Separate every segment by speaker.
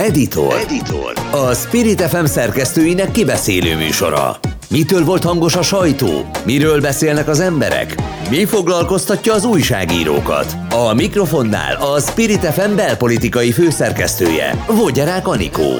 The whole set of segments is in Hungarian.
Speaker 1: Editor. Editor. A Spirit FM szerkesztőinek kibeszélő műsora. Mitől volt hangos a sajtó? Miről beszélnek az emberek? Mi foglalkoztatja az újságírókat? A mikrofonnál a Spirit FM belpolitikai főszerkesztője, Vogyarák Anikó.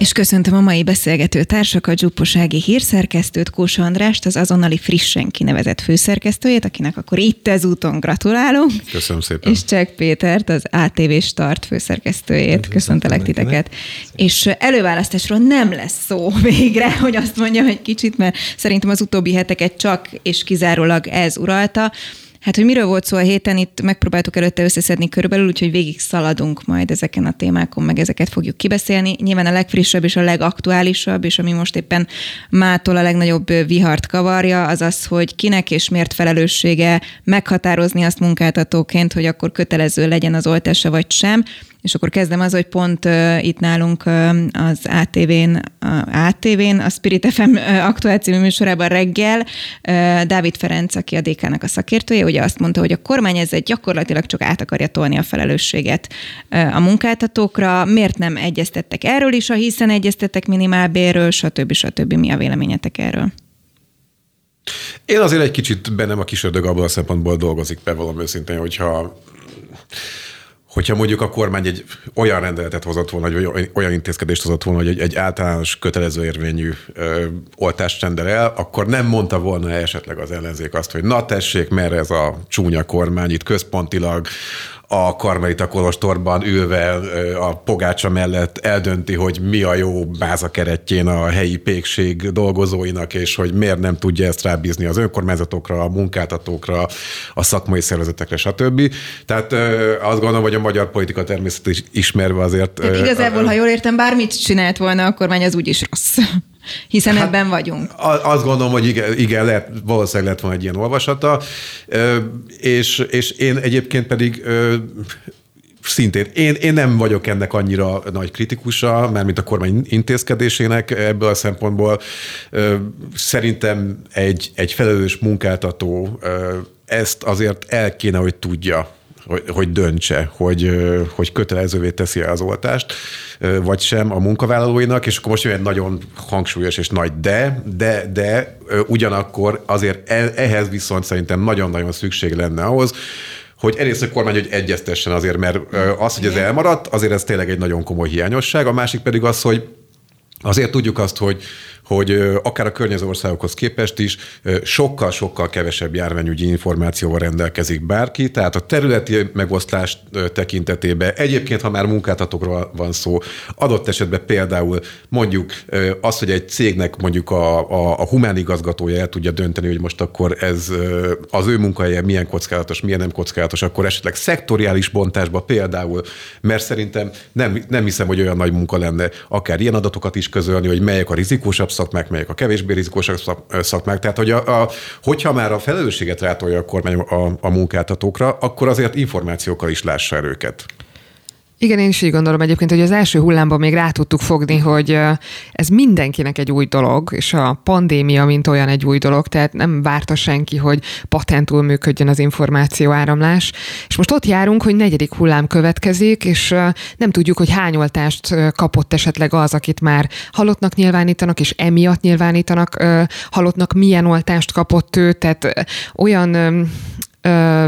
Speaker 2: És köszöntöm a mai beszélgető társakat, Zsupposági hírszerkesztőt, Kósa Andrást, az azonnali frissen kinevezett főszerkesztőjét, akinek akkor itt ezúton gratulálunk.
Speaker 3: Köszönöm szépen.
Speaker 2: És Csek Pétert, az ATV Start főszerkesztőjét. Köszöntelek titeket. És előválasztásról nem lesz szó végre, hogy azt mondjam egy kicsit, mert szerintem az utóbbi heteket csak és kizárólag ez uralta. Hát, hogy miről volt szó a héten, itt megpróbáltuk előtte összeszedni körülbelül, úgyhogy végig szaladunk majd ezeken a témákon, meg ezeket fogjuk kibeszélni. Nyilván a legfrissebb és a legaktuálisabb, és ami most éppen mától a legnagyobb vihart kavarja, az az, hogy kinek és miért felelőssége meghatározni azt munkáltatóként, hogy akkor kötelező legyen az oltása vagy sem. És akkor kezdem az, hogy pont uh, itt nálunk uh, az ATV-n, uh, ATV-n, a Spirit FM uh, aktuál című műsorában reggel uh, Dávid Ferenc, aki a DK-nak a szakértője, ugye azt mondta, hogy a kormány ezzel gyakorlatilag csak át akarja tolni a felelősséget uh, a munkáltatókra, miért nem egyeztettek erről is, a hiszen egyeztettek minimálbérről, stb. stb. Mi a véleményetek erről?
Speaker 3: Én azért egy kicsit bennem a kisördög abban a szempontból dolgozik, bevallom őszintén, hogyha hogyha mondjuk a kormány egy olyan rendeletet hozott volna, vagy olyan intézkedést hozott volna, hogy egy, egy általános kötelező érvényű ö, oltást rendel el, akkor nem mondta volna esetleg az ellenzék azt, hogy na tessék, merre ez a csúnya kormány itt központilag a Karmelita Kolostorban ülve a pogácsa mellett eldönti, hogy mi a jó báza keretjén a helyi pékség dolgozóinak, és hogy miért nem tudja ezt rábízni az önkormányzatokra, a munkáltatókra, a szakmai szervezetekre, stb. Tehát azt gondolom, hogy a magyar politika természet ismerve azért...
Speaker 2: Tehát igazából, ha jól értem, bármit csinált volna a kormány, az úgyis rossz hiszen hát, ebben vagyunk.
Speaker 3: Azt gondolom, hogy igen, igen lehet, valószínűleg lett volna egy ilyen olvasata, és, és én egyébként pedig szintén, én, én nem vagyok ennek annyira nagy kritikusa, mert mint a kormány intézkedésének ebből a szempontból. Szerintem egy, egy felelős munkáltató ezt azért el kéne, hogy tudja hogy, hogy döntse, hogy, hogy kötelezővé teszi az oltást, vagy sem a munkavállalóinak, és akkor most jön egy nagyon hangsúlyos és nagy de, de, de ugyanakkor azért e, ehhez viszont szerintem nagyon-nagyon szükség lenne ahhoz, hogy egyrészt a kormány, hogy egyeztessen azért, mert az, hogy ez elmaradt, azért ez tényleg egy nagyon komoly hiányosság, a másik pedig az, hogy azért tudjuk azt, hogy hogy akár a környező országokhoz képest is sokkal-sokkal kevesebb járványügyi információval rendelkezik bárki, tehát a területi megosztás tekintetében egyébként, ha már munkáltatókról van szó, adott esetben például mondjuk az, hogy egy cégnek mondjuk a, a, a humán igazgatója el tudja dönteni, hogy most akkor ez az ő munkahelye milyen kockázatos, milyen nem kockázatos, akkor esetleg szektoriális bontásba például, mert szerintem nem, nem hiszem, hogy olyan nagy munka lenne akár ilyen adatokat is közölni, hogy melyek a rizikósabb szakmák, melyek a kevésbé rizikósak szakmák. Tehát, hogy a, a, hogyha már a felelősséget rátolja a kormány a, a munkáltatókra, akkor azért információkkal is lássa el őket.
Speaker 4: Igen, én is így gondolom egyébként, hogy az első hullámban még rá tudtuk fogni, hogy ez mindenkinek egy új dolog, és a pandémia, mint olyan egy új dolog, tehát nem várta senki, hogy patentul működjön az információ áramlás. És most ott járunk, hogy negyedik hullám következik, és nem tudjuk, hogy hány oltást kapott esetleg az, akit már halottnak nyilvánítanak, és emiatt nyilvánítanak halottnak, milyen oltást kapott ő, tehát olyan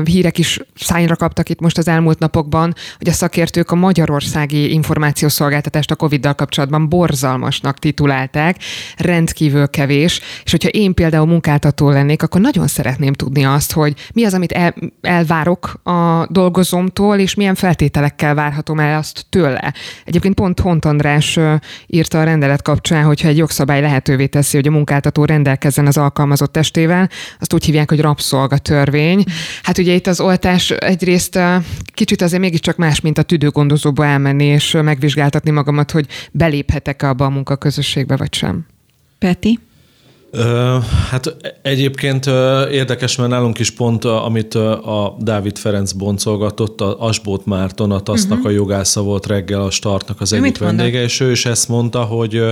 Speaker 4: hírek is szányra kaptak itt most az elmúlt napokban, hogy a szakértők a magyarországi információszolgáltatást a Covid-dal kapcsolatban borzalmasnak titulálták, rendkívül kevés, és hogyha én például munkáltató lennék, akkor nagyon szeretném tudni azt, hogy mi az, amit el, elvárok a dolgozómtól, és milyen feltételekkel várhatom el azt tőle. Egyébként pont Hont András írta a rendelet kapcsán, hogyha egy jogszabály lehetővé teszi, hogy a munkáltató rendelkezzen az alkalmazott testével, azt úgy hívják, hogy rabszolgatörvény. Hát ugye itt az oltás egyrészt kicsit azért mégiscsak más, mint a tüdőgondozóba elmenni és megvizsgáltatni magamat, hogy beléphetek abba a munkaközösségbe, vagy sem.
Speaker 2: Peti?
Speaker 5: Hát egyébként érdekes, mert nálunk is pont, amit a Dávid Ferenc boncolgatott, a Asbót Márton, a TASZ-nak uh-huh. a jogásza volt reggel a startnak az egyik vendége, és ő is ezt mondta, hogy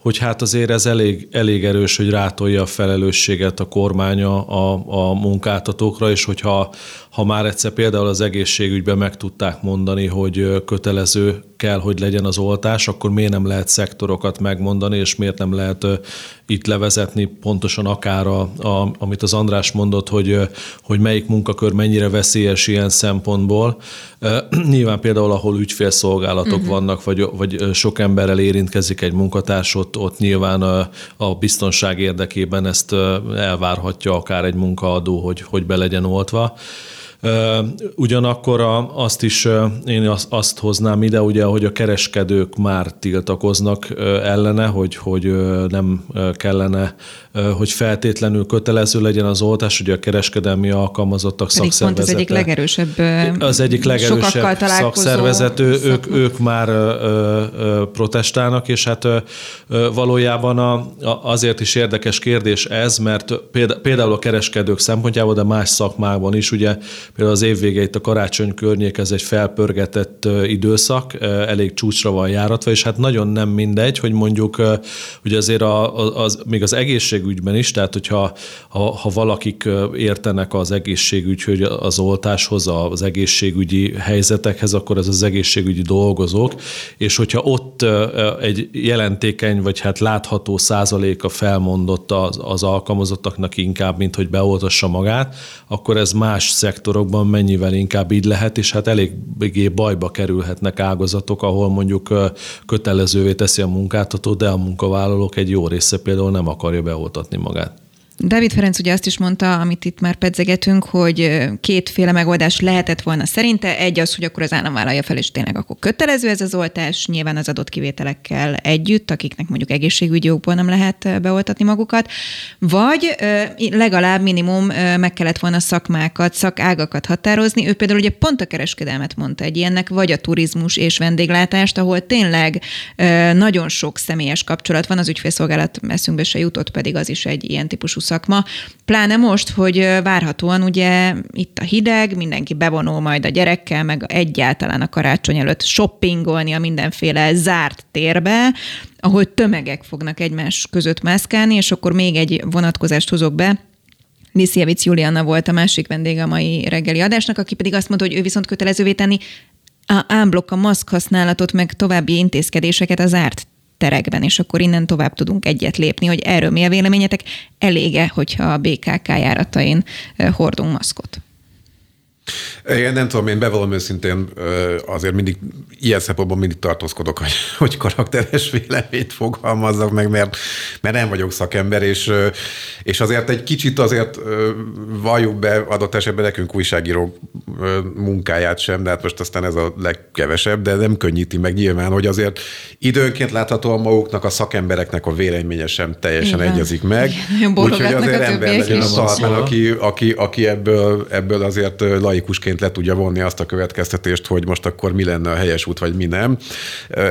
Speaker 5: hogy hát azért ez elég, elég erős, hogy rátolja a felelősséget a kormánya a, a munkáltatókra, és hogyha ha már egyszer például az egészségügyben meg tudták mondani, hogy kötelező kell, hogy legyen az oltás, akkor miért nem lehet szektorokat megmondani, és miért nem lehet itt levezetni pontosan akár, a, a, amit az András mondott, hogy, hogy melyik munkakör mennyire veszélyes ilyen szempontból. Nyilván például, ahol ügyfélszolgálatok uh-huh. vannak, vagy, vagy sok emberrel érintkezik egy munkatárs, ott, ott nyilván a, biztonság érdekében ezt elvárhatja akár egy munkaadó, hogy, hogy be legyen oltva. Ugyanakkor azt is én azt hoznám ide, ugye, hogy a kereskedők már tiltakoznak ellene, hogy, hogy nem kellene, hogy feltétlenül kötelező legyen az oltás, ugye a kereskedelmi alkalmazottak Pedig.
Speaker 2: Pont az egyik legerősebb
Speaker 5: Az egyik legerősebb szakszervezet, ők, ők már protestálnak, és hát valójában a, azért is érdekes kérdés ez, mert például a kereskedők szempontjából, de más szakmákban is, ugye Az évvége itt a karácsony környék, ez egy felpörgetett időszak, elég csúcsra van járatva, és hát nagyon nem mindegy, hogy mondjuk ugye azért a, az, még az egészségügyben is, tehát hogyha ha, ha valakik értenek az egészségügy, az oltáshoz, az egészségügyi helyzetekhez, akkor ez az egészségügyi dolgozók, és hogyha ott egy jelentékeny, vagy hát látható százaléka felmondott az, az alkalmazottaknak inkább, mint hogy beoltassa magát, akkor ez más szektorok ágazatokban mennyivel inkább így lehet, és hát eléggé bajba kerülhetnek ágazatok, ahol mondjuk kötelezővé teszi a munkáltató, de a munkavállalók egy jó része például nem akarja beoltatni magát.
Speaker 2: David Ferenc ugye azt is mondta, amit itt már pedzegetünk, hogy kétféle megoldás lehetett volna szerinte. Egy az, hogy akkor az állam vállalja fel, és tényleg akkor kötelező ez az oltás, nyilván az adott kivételekkel együtt, akiknek mondjuk egészségügyi jogból nem lehet beoltatni magukat, vagy legalább minimum meg kellett volna szakmákat, szakágakat határozni. Ő például ugye pont a kereskedelmet mondta egy ilyennek, vagy a turizmus és vendéglátást, ahol tényleg nagyon sok személyes kapcsolat van, az ügyfélszolgálat eszünkbe se jutott, pedig az is egy ilyen típusú szakma. Pláne most, hogy várhatóan ugye itt a hideg, mindenki bevonul majd a gyerekkel, meg egyáltalán a karácsony előtt shoppingolni a mindenféle zárt térbe, ahol tömegek fognak egymás között mászkálni, és akkor még egy vonatkozást hozok be, Liszjevic Juliana volt a másik vendége a mai reggeli adásnak, aki pedig azt mondta, hogy ő viszont kötelezővé tenni ámblok a maszk használatot, meg további intézkedéseket az árt terekben, és akkor innen tovább tudunk egyet lépni, hogy erről mi a véleményetek, elége, hogyha a BKK járatain hordunk maszkot.
Speaker 3: Én nem tudom, én bevallom őszintén azért mindig, ilyen szempontból mindig tartózkodok, hogy, hogy karakteres véleményt fogalmazzak meg, mert, mert nem vagyok szakember, és, és azért egy kicsit azért valljuk be adott esetben nekünk újságíró munkáját sem, de hát most aztán ez a legkevesebb, de nem könnyíti meg nyilván, hogy azért időnként láthatóan maguknak a szakembereknek a véleménye sem teljesen Igen. egyezik meg. Úgyhogy azért ember legyen a szalmán, aki, aki, aki ebből, ebből azért laikusként le tudja vonni azt a következtetést, hogy most akkor mi lenne a helyes út, vagy mi nem.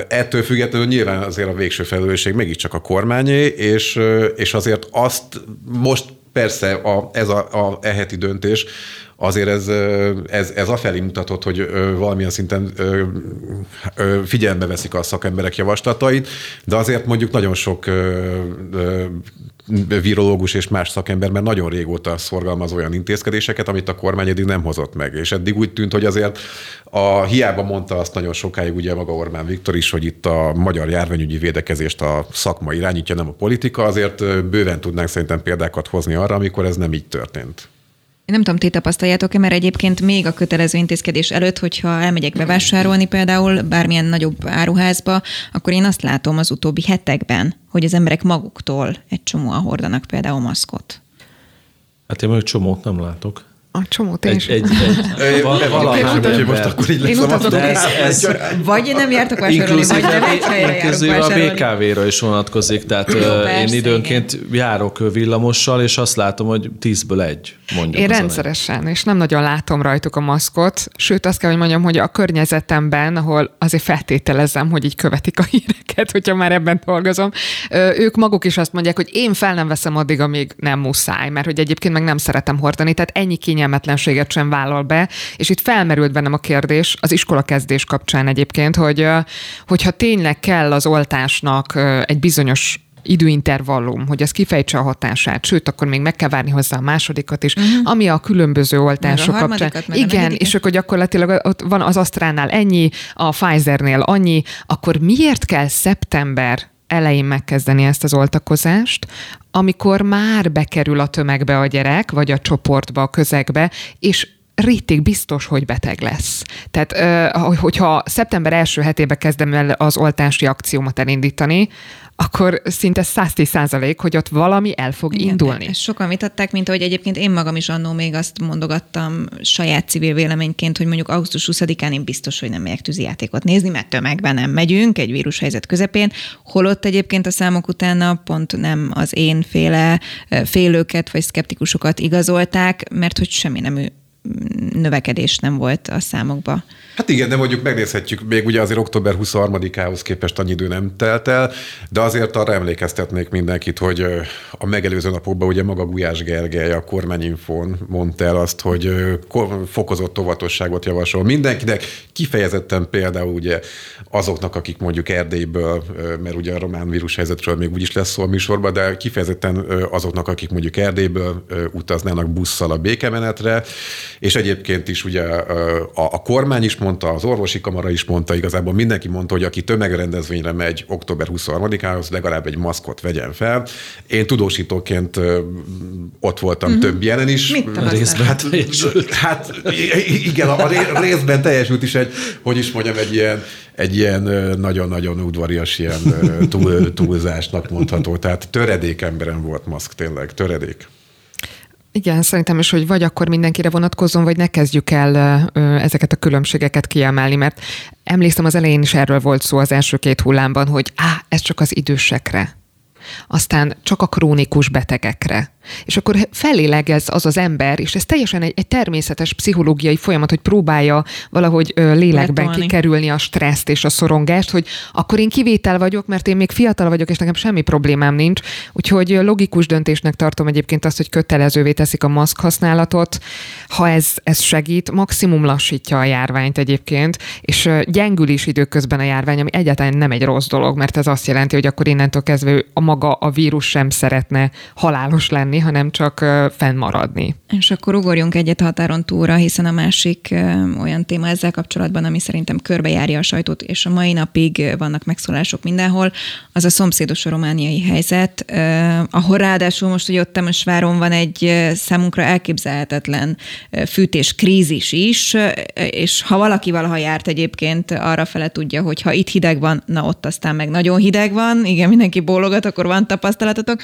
Speaker 3: Ettől függetlenül nyilván azért a végső felelősség mégiscsak a kormányé, és, és azért azt most persze a, ez a, a eheti döntés azért ez, ez, ez afelé mutatott, hogy valamilyen szinten figyelembe veszik a szakemberek javaslatait, de azért mondjuk nagyon sok virológus és más szakember, mert nagyon régóta szorgalmaz olyan intézkedéseket, amit a kormány eddig nem hozott meg. És eddig úgy tűnt, hogy azért a hiába mondta azt nagyon sokáig ugye maga Orbán Viktor is, hogy itt a magyar járványügyi védekezést a szakma irányítja, nem a politika, azért bőven tudnánk szerintem példákat hozni arra, amikor ez nem így történt.
Speaker 2: Én nem tudom, ti tapasztaljátok-e, mert egyébként még a kötelező intézkedés előtt, hogyha elmegyek bevásárolni például bármilyen nagyobb áruházba, akkor én azt látom az utóbbi hetekben, hogy az emberek maguktól egy csomóan hordanak például maszkot.
Speaker 5: Hát én még csomót nem látok.
Speaker 4: A csomó
Speaker 5: egy, egy, egy,
Speaker 3: valami most akkor így
Speaker 2: de ez, ez, Vagy nem jártok vásárolni, vagy nem egy helyre járok
Speaker 5: a BKV-ra is vonatkozik, tehát Jó, persze, én időnként igen. járok villamossal, és azt látom, hogy tízből egy mondjuk.
Speaker 4: Én rendszeresen, és nem nagyon látom rajtuk a maszkot, sőt azt kell, hogy mondjam, hogy a környezetemben, ahol azért feltételezem, hogy így követik a híreket, hogyha már ebben dolgozom, ők maguk is azt mondják, hogy én fel nem veszem addig, amíg nem muszáj, mert hogy egyébként meg nem szeretem hordani, tehát ennyi kényelmetlenséget sem vállal be, és itt felmerült bennem a kérdés az iskola kezdés kapcsán egyébként, hogy hogyha tényleg kell az oltásnak egy bizonyos időintervallum, hogy az kifejtse a hatását, sőt, akkor még meg kell várni hozzá a másodikat is, uh-huh. ami a különböző oltások a kapcsán. Igen, és akkor gyakorlatilag ott van az Astránál ennyi, a Pfizernél annyi, akkor miért kell szeptember elején megkezdeni ezt az oltakozást, amikor már bekerül a tömegbe a gyerek, vagy a csoportba, a közegbe, és rétig biztos, hogy beteg lesz. Tehát, hogyha szeptember első hetébe kezdem el az oltási akciómat elindítani, akkor szinte 110 százalék, hogy ott valami el fog Igen, indulni.
Speaker 2: Ezt sokan vitatták, mint ahogy egyébként én magam is annó még azt mondogattam saját civil véleményként, hogy mondjuk augusztus 20-án én biztos, hogy nem megyek tűzijátékot nézni, mert tömegben nem megyünk egy vírushelyzet közepén, holott egyébként a számok utána pont nem az én féle félőket vagy szkeptikusokat igazolták, mert hogy semmi nem növekedés nem volt a számokba.
Speaker 3: Hát igen, de mondjuk megnézhetjük, még ugye azért október 23-ához képest annyi idő nem telt el, de azért arra emlékeztetnék mindenkit, hogy a megelőző napokban ugye maga Gulyás Gergely a kormányinfón mondta el azt, hogy fokozott óvatosságot javasol mindenkinek, kifejezetten például ugye azoknak, akik mondjuk Erdélyből, mert ugye a román vírushelyzetről még úgyis lesz szó a műsorban, de kifejezetten azoknak, akik mondjuk Erdélyből utaznának busszal a békemenetre, és egyébként is ugye a, a kormány is mondta, az orvosi kamara is mondta, igazából mindenki mondta, hogy aki tömegrendezvényre megy október 23-ához, legalább egy maszkot vegyen fel. Én tudósítóként ott voltam uh-huh. több jelen is.
Speaker 2: Mit részben
Speaker 3: hát, hát igen, a részben teljesült is egy, hogy is mondjam, egy ilyen, egy ilyen nagyon-nagyon udvarias ilyen túl, túlzásnak mondható. Tehát töredék emberem volt maszk, tényleg, töredék.
Speaker 4: Igen, szerintem is, hogy vagy akkor mindenkire vonatkozzon, vagy ne kezdjük el ezeket a különbségeket kiemelni, mert emlékszem az elején is erről volt szó az első két hullámban, hogy á, ez csak az idősekre aztán csak a krónikus betegekre. És akkor felélegez az az ember, és ez teljesen egy, egy természetes pszichológiai folyamat, hogy próbálja valahogy ö, lélekben Letolni. kikerülni a stresszt és a szorongást, hogy akkor én kivétel vagyok, mert én még fiatal vagyok, és nekem semmi problémám nincs. Úgyhogy logikus döntésnek tartom egyébként azt, hogy kötelezővé teszik a maszk használatot. Ha ez, ez segít, maximum lassítja a járványt egyébként, és gyengül is időközben a járvány, ami egyáltalán nem egy rossz dolog, mert ez azt jelenti, hogy akkor innentől kezdve a maga a vírus sem szeretne halálos lenni, hanem csak fennmaradni.
Speaker 2: És akkor ugorjunk egyet határon túlra, hiszen a másik olyan téma ezzel kapcsolatban, ami szerintem körbejárja a sajtót, és a mai napig vannak megszólások mindenhol, az a szomszédos a romániai helyzet, ahol ráadásul most, hogy ott Temesváron van egy számunkra elképzelhetetlen fűtés krízis is, és ha valaki valaha járt egyébként, arra fele tudja, hogy ha itt hideg van, na ott aztán meg nagyon hideg van, igen, mindenki bólogat, akkor van tapasztalatotok,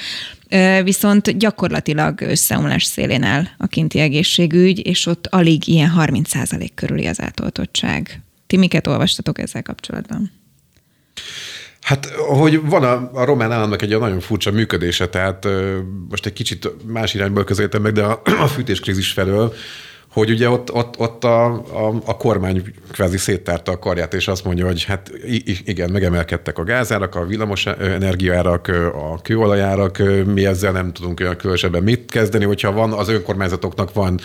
Speaker 2: viszont gyakorlatilag összeomlás szélén áll a kinti egészségügy, és ott alig ilyen 30% körüli az átoltottság. Ti miket olvastatok ezzel kapcsolatban?
Speaker 3: Hát, hogy van a, a román államnak egy nagyon furcsa működése, tehát most egy kicsit más irányból közelítem meg, de a, a fűtéskrízis felől hogy ugye ott, ott, ott a, a, a kormány kvázi széttárta a karját, és azt mondja, hogy hát igen, megemelkedtek a gázárak, a villamos energiaárak, a kőolajárak, mi ezzel nem tudunk olyan különösebben mit kezdeni, hogyha van, az önkormányzatoknak van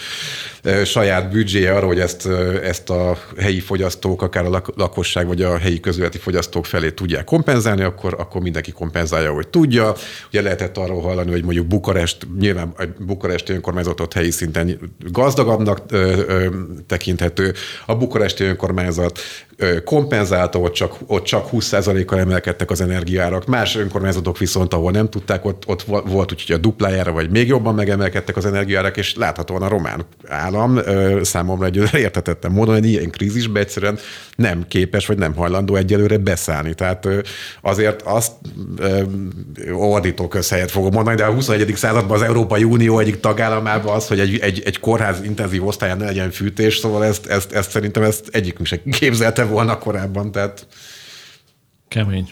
Speaker 3: saját büdzséje arra, hogy ezt, ezt a helyi fogyasztók, akár a lakosság vagy a helyi közületi fogyasztók felé tudják kompenzálni, akkor, akkor mindenki kompenzálja, hogy tudja. Ugye lehetett arról hallani, hogy mondjuk Bukarest, nyilván a bukaresti önkormányzatot helyi szinten gazdagabbnak drágának tekinthető. A bukaresti önkormányzat kompenzálta, ott csak, ott csak 20%-kal emelkedtek az energiárak. Más önkormányzatok viszont, ahol nem tudták, ott, ott volt úgy, hogy a duplájára, vagy még jobban megemelkedtek az energiárak, és láthatóan a román állam számomra egy értetettem módon egy ilyen krízisbe egyszerűen nem képes, vagy nem hajlandó egyelőre beszállni. Tehát azért azt ordító közhelyet fogom mondani, de a 21. században az Európai Unió egyik tagállamában az, hogy egy, egy, egy kórház intenzív osztályán ne legyen fűtés, szóval ezt, ezt, ezt szerintem ezt egyikünk sem képzelte volna korábban, tehát...
Speaker 5: Kemény.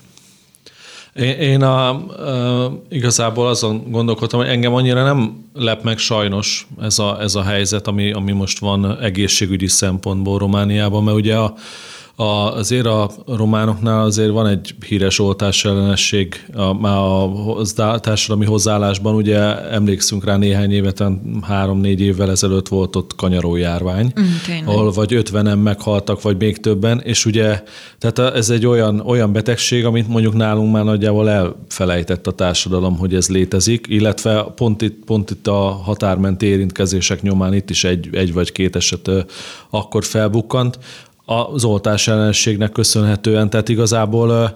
Speaker 5: Én, én a, a, igazából azon gondolkodtam, hogy engem annyira nem lep meg sajnos ez a, ez a helyzet, ami, ami most van egészségügyi szempontból Romániában, mert ugye a, a, azért a románoknál azért van egy híres oltás ellenesség, a, már a társadalmi hozzáállásban, ugye emlékszünk rá néhány évet, három-négy évvel ezelőtt volt ott kanyarójárvány, mm, ahol vagy ötvenen meghaltak, vagy még többen, és ugye tehát ez egy olyan, olyan betegség, amit mondjuk nálunk már nagyjából elfelejtett a társadalom, hogy ez létezik, illetve pont itt, pont itt a határmenti érintkezések nyomán itt is egy, egy vagy két eset akkor felbukkant, az oltás ellenségnek köszönhetően, tehát igazából,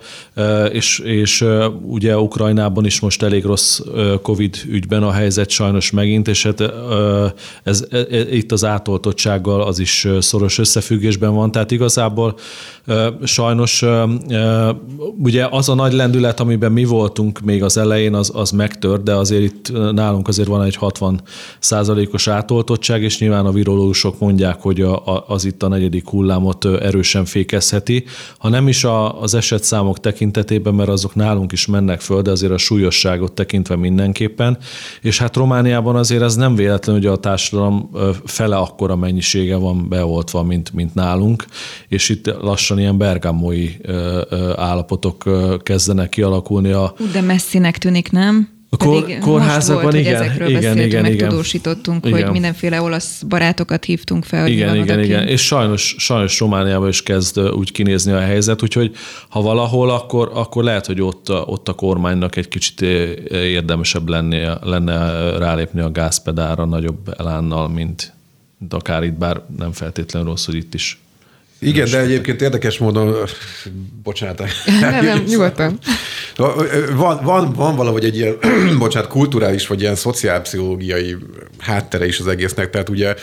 Speaker 5: és, és ugye Ukrajnában is most elég rossz Covid ügyben a helyzet sajnos megint, és hát ez, ez, itt az átoltottsággal az is szoros összefüggésben van, tehát igazából sajnos ugye az a nagy lendület, amiben mi voltunk még az elején, az, az megtört, de azért itt nálunk azért van egy 60 százalékos átoltottság, és nyilván a virológusok mondják, hogy a, a, az itt a negyedik hullámot erősen fékezheti. Ha nem is a, az esetszámok tekintetében, mert azok nálunk is mennek föl, de azért a súlyosságot tekintve mindenképpen. És hát Romániában azért ez nem véletlen, hogy a társadalom fele akkora mennyisége van beoltva, mint, mint nálunk, és itt lassan ilyen bergamói állapotok kezdenek kialakulni. A...
Speaker 2: De messzinek tűnik, nem?
Speaker 5: A kor, kórházakban volt, igen,
Speaker 2: ezekről
Speaker 5: igen,
Speaker 2: beszéltünk,
Speaker 5: igen,
Speaker 2: meg
Speaker 5: igen.
Speaker 2: tudósítottunk,
Speaker 5: igen.
Speaker 2: hogy mindenféle olasz barátokat hívtunk fel. Hogy
Speaker 5: igen, igen, igen. És sajnos, sajnos Romániában is kezd úgy kinézni a helyzet, úgyhogy ha valahol, akkor, akkor lehet, hogy ott, ott a kormánynak egy kicsit érdemesebb lenne, lenne rálépni a gázpedára nagyobb elánnal, mint, mint akár itt, bár nem feltétlenül rossz, hogy itt is
Speaker 3: igen, de egyébként érdekes módon, bocsánat.
Speaker 4: Nem, nem, nyugodtan.
Speaker 3: Van, van, van valahogy egy ilyen, bocsánat, kulturális vagy ilyen szociálpszichológiai háttere is az egésznek. Tehát ugye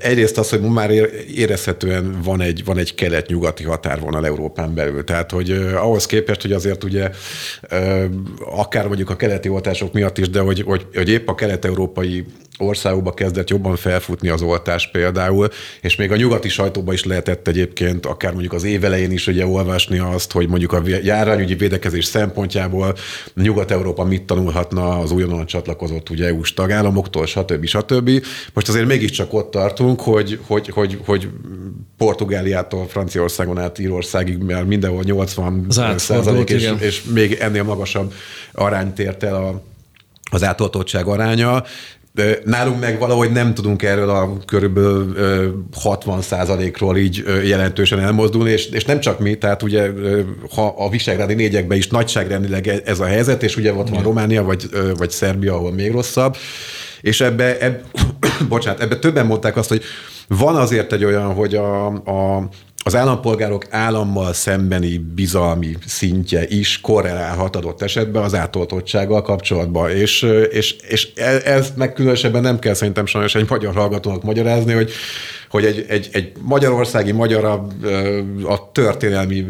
Speaker 3: egyrészt az, hogy már érezhetően van egy, van egy kelet-nyugati határvonal Európán belül. Tehát, hogy ahhoz képest, hogy azért ugye akár mondjuk a keleti oltások miatt is, de hogy, hogy, hogy épp a kelet-európai országokba kezdett jobban felfutni az oltás például, és még a nyugati sajtóban is lehetett egyébként, akár mondjuk az évelején is ugye olvasni azt, hogy mondjuk a járványügyi védekezés szempontjából Nyugat-Európa mit tanulhatna az újonnan csatlakozott ugye EU-s tagállamoktól, stb. stb. Most azért mégiscsak ott tartunk, hogy, hogy, hogy, hogy Portugáliától Franciaországon át Írországig, mert mindenhol 80 százalék, és, és még ennél magasabb arányt ért el a, az átoltottság aránya. Nálunk meg valahogy nem tudunk erről a körülbelül 60 ról így jelentősen elmozdulni, és, és nem csak mi, tehát ugye ha a visegrádi négyekben is nagyságrendileg e, ez a helyzet, és ugye ott van Románia vagy, vagy Szerbia, ahol még rosszabb, és ebbe, ebbe, bocsánat, ebbe többen mondták azt, hogy van azért egy olyan, hogy a, a az állampolgárok állammal szembeni bizalmi szintje is korrelálhat adott esetben az átoltottsággal kapcsolatban. És, és, és e, ez meg különösebben nem kell szerintem sajnos egy magyar hallgatónak magyarázni, hogy hogy egy, egy, egy magyarországi magyar a, a történelmi,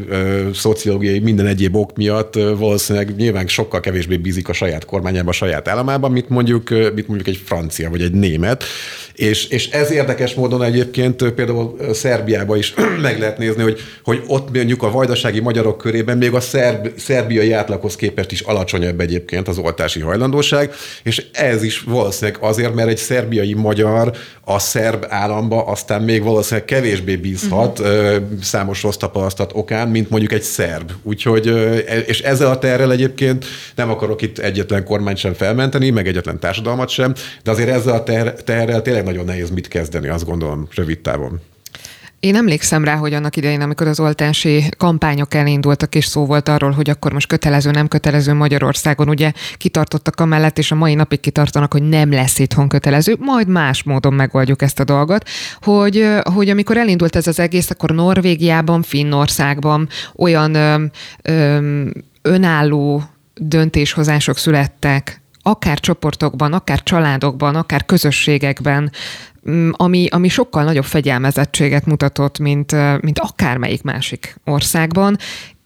Speaker 3: szociológiai, minden egyéb ok miatt valószínűleg nyilván sokkal kevésbé bízik a saját kormányába, a saját államában, mint mondjuk, mint mondjuk egy francia vagy egy német. És, és ez érdekes módon egyébként például Szerbiában is meg lehet nézni, hogy, hogy ott mondjuk a vajdasági magyarok körében még a szerb, szerbiai átlaghoz képest is alacsonyabb egyébként az oltási hajlandóság, és ez is valószínűleg azért, mert egy szerbiai magyar a szerb államba aztán még valószínűleg kevésbé bízhat uh-huh. számos rossz tapasztalat okán, mint mondjuk egy szerb. Úgyhogy, e, és ezzel a terrel egyébként nem akarok itt egyetlen kormányt sem felmenteni, meg egyetlen társadalmat sem, de azért ezzel a ter- terrel tényleg nagyon nehéz mit kezdeni, azt gondolom, rövid távon.
Speaker 4: Én emlékszem rá, hogy annak idején, amikor az oltási kampányok elindultak, és szó volt arról, hogy akkor most kötelező, nem kötelező Magyarországon, ugye kitartottak amellett, és a mai napig kitartanak, hogy nem lesz itthon kötelező, majd más módon megoldjuk ezt a dolgot, hogy, hogy amikor elindult ez az egész, akkor Norvégiában, Finnországban olyan ö, ö, önálló döntéshozások születtek, akár csoportokban, akár családokban, akár közösségekben, mm, ami, ami sokkal nagyobb fegyelmezettséget mutatott, mint, mint akármelyik másik országban,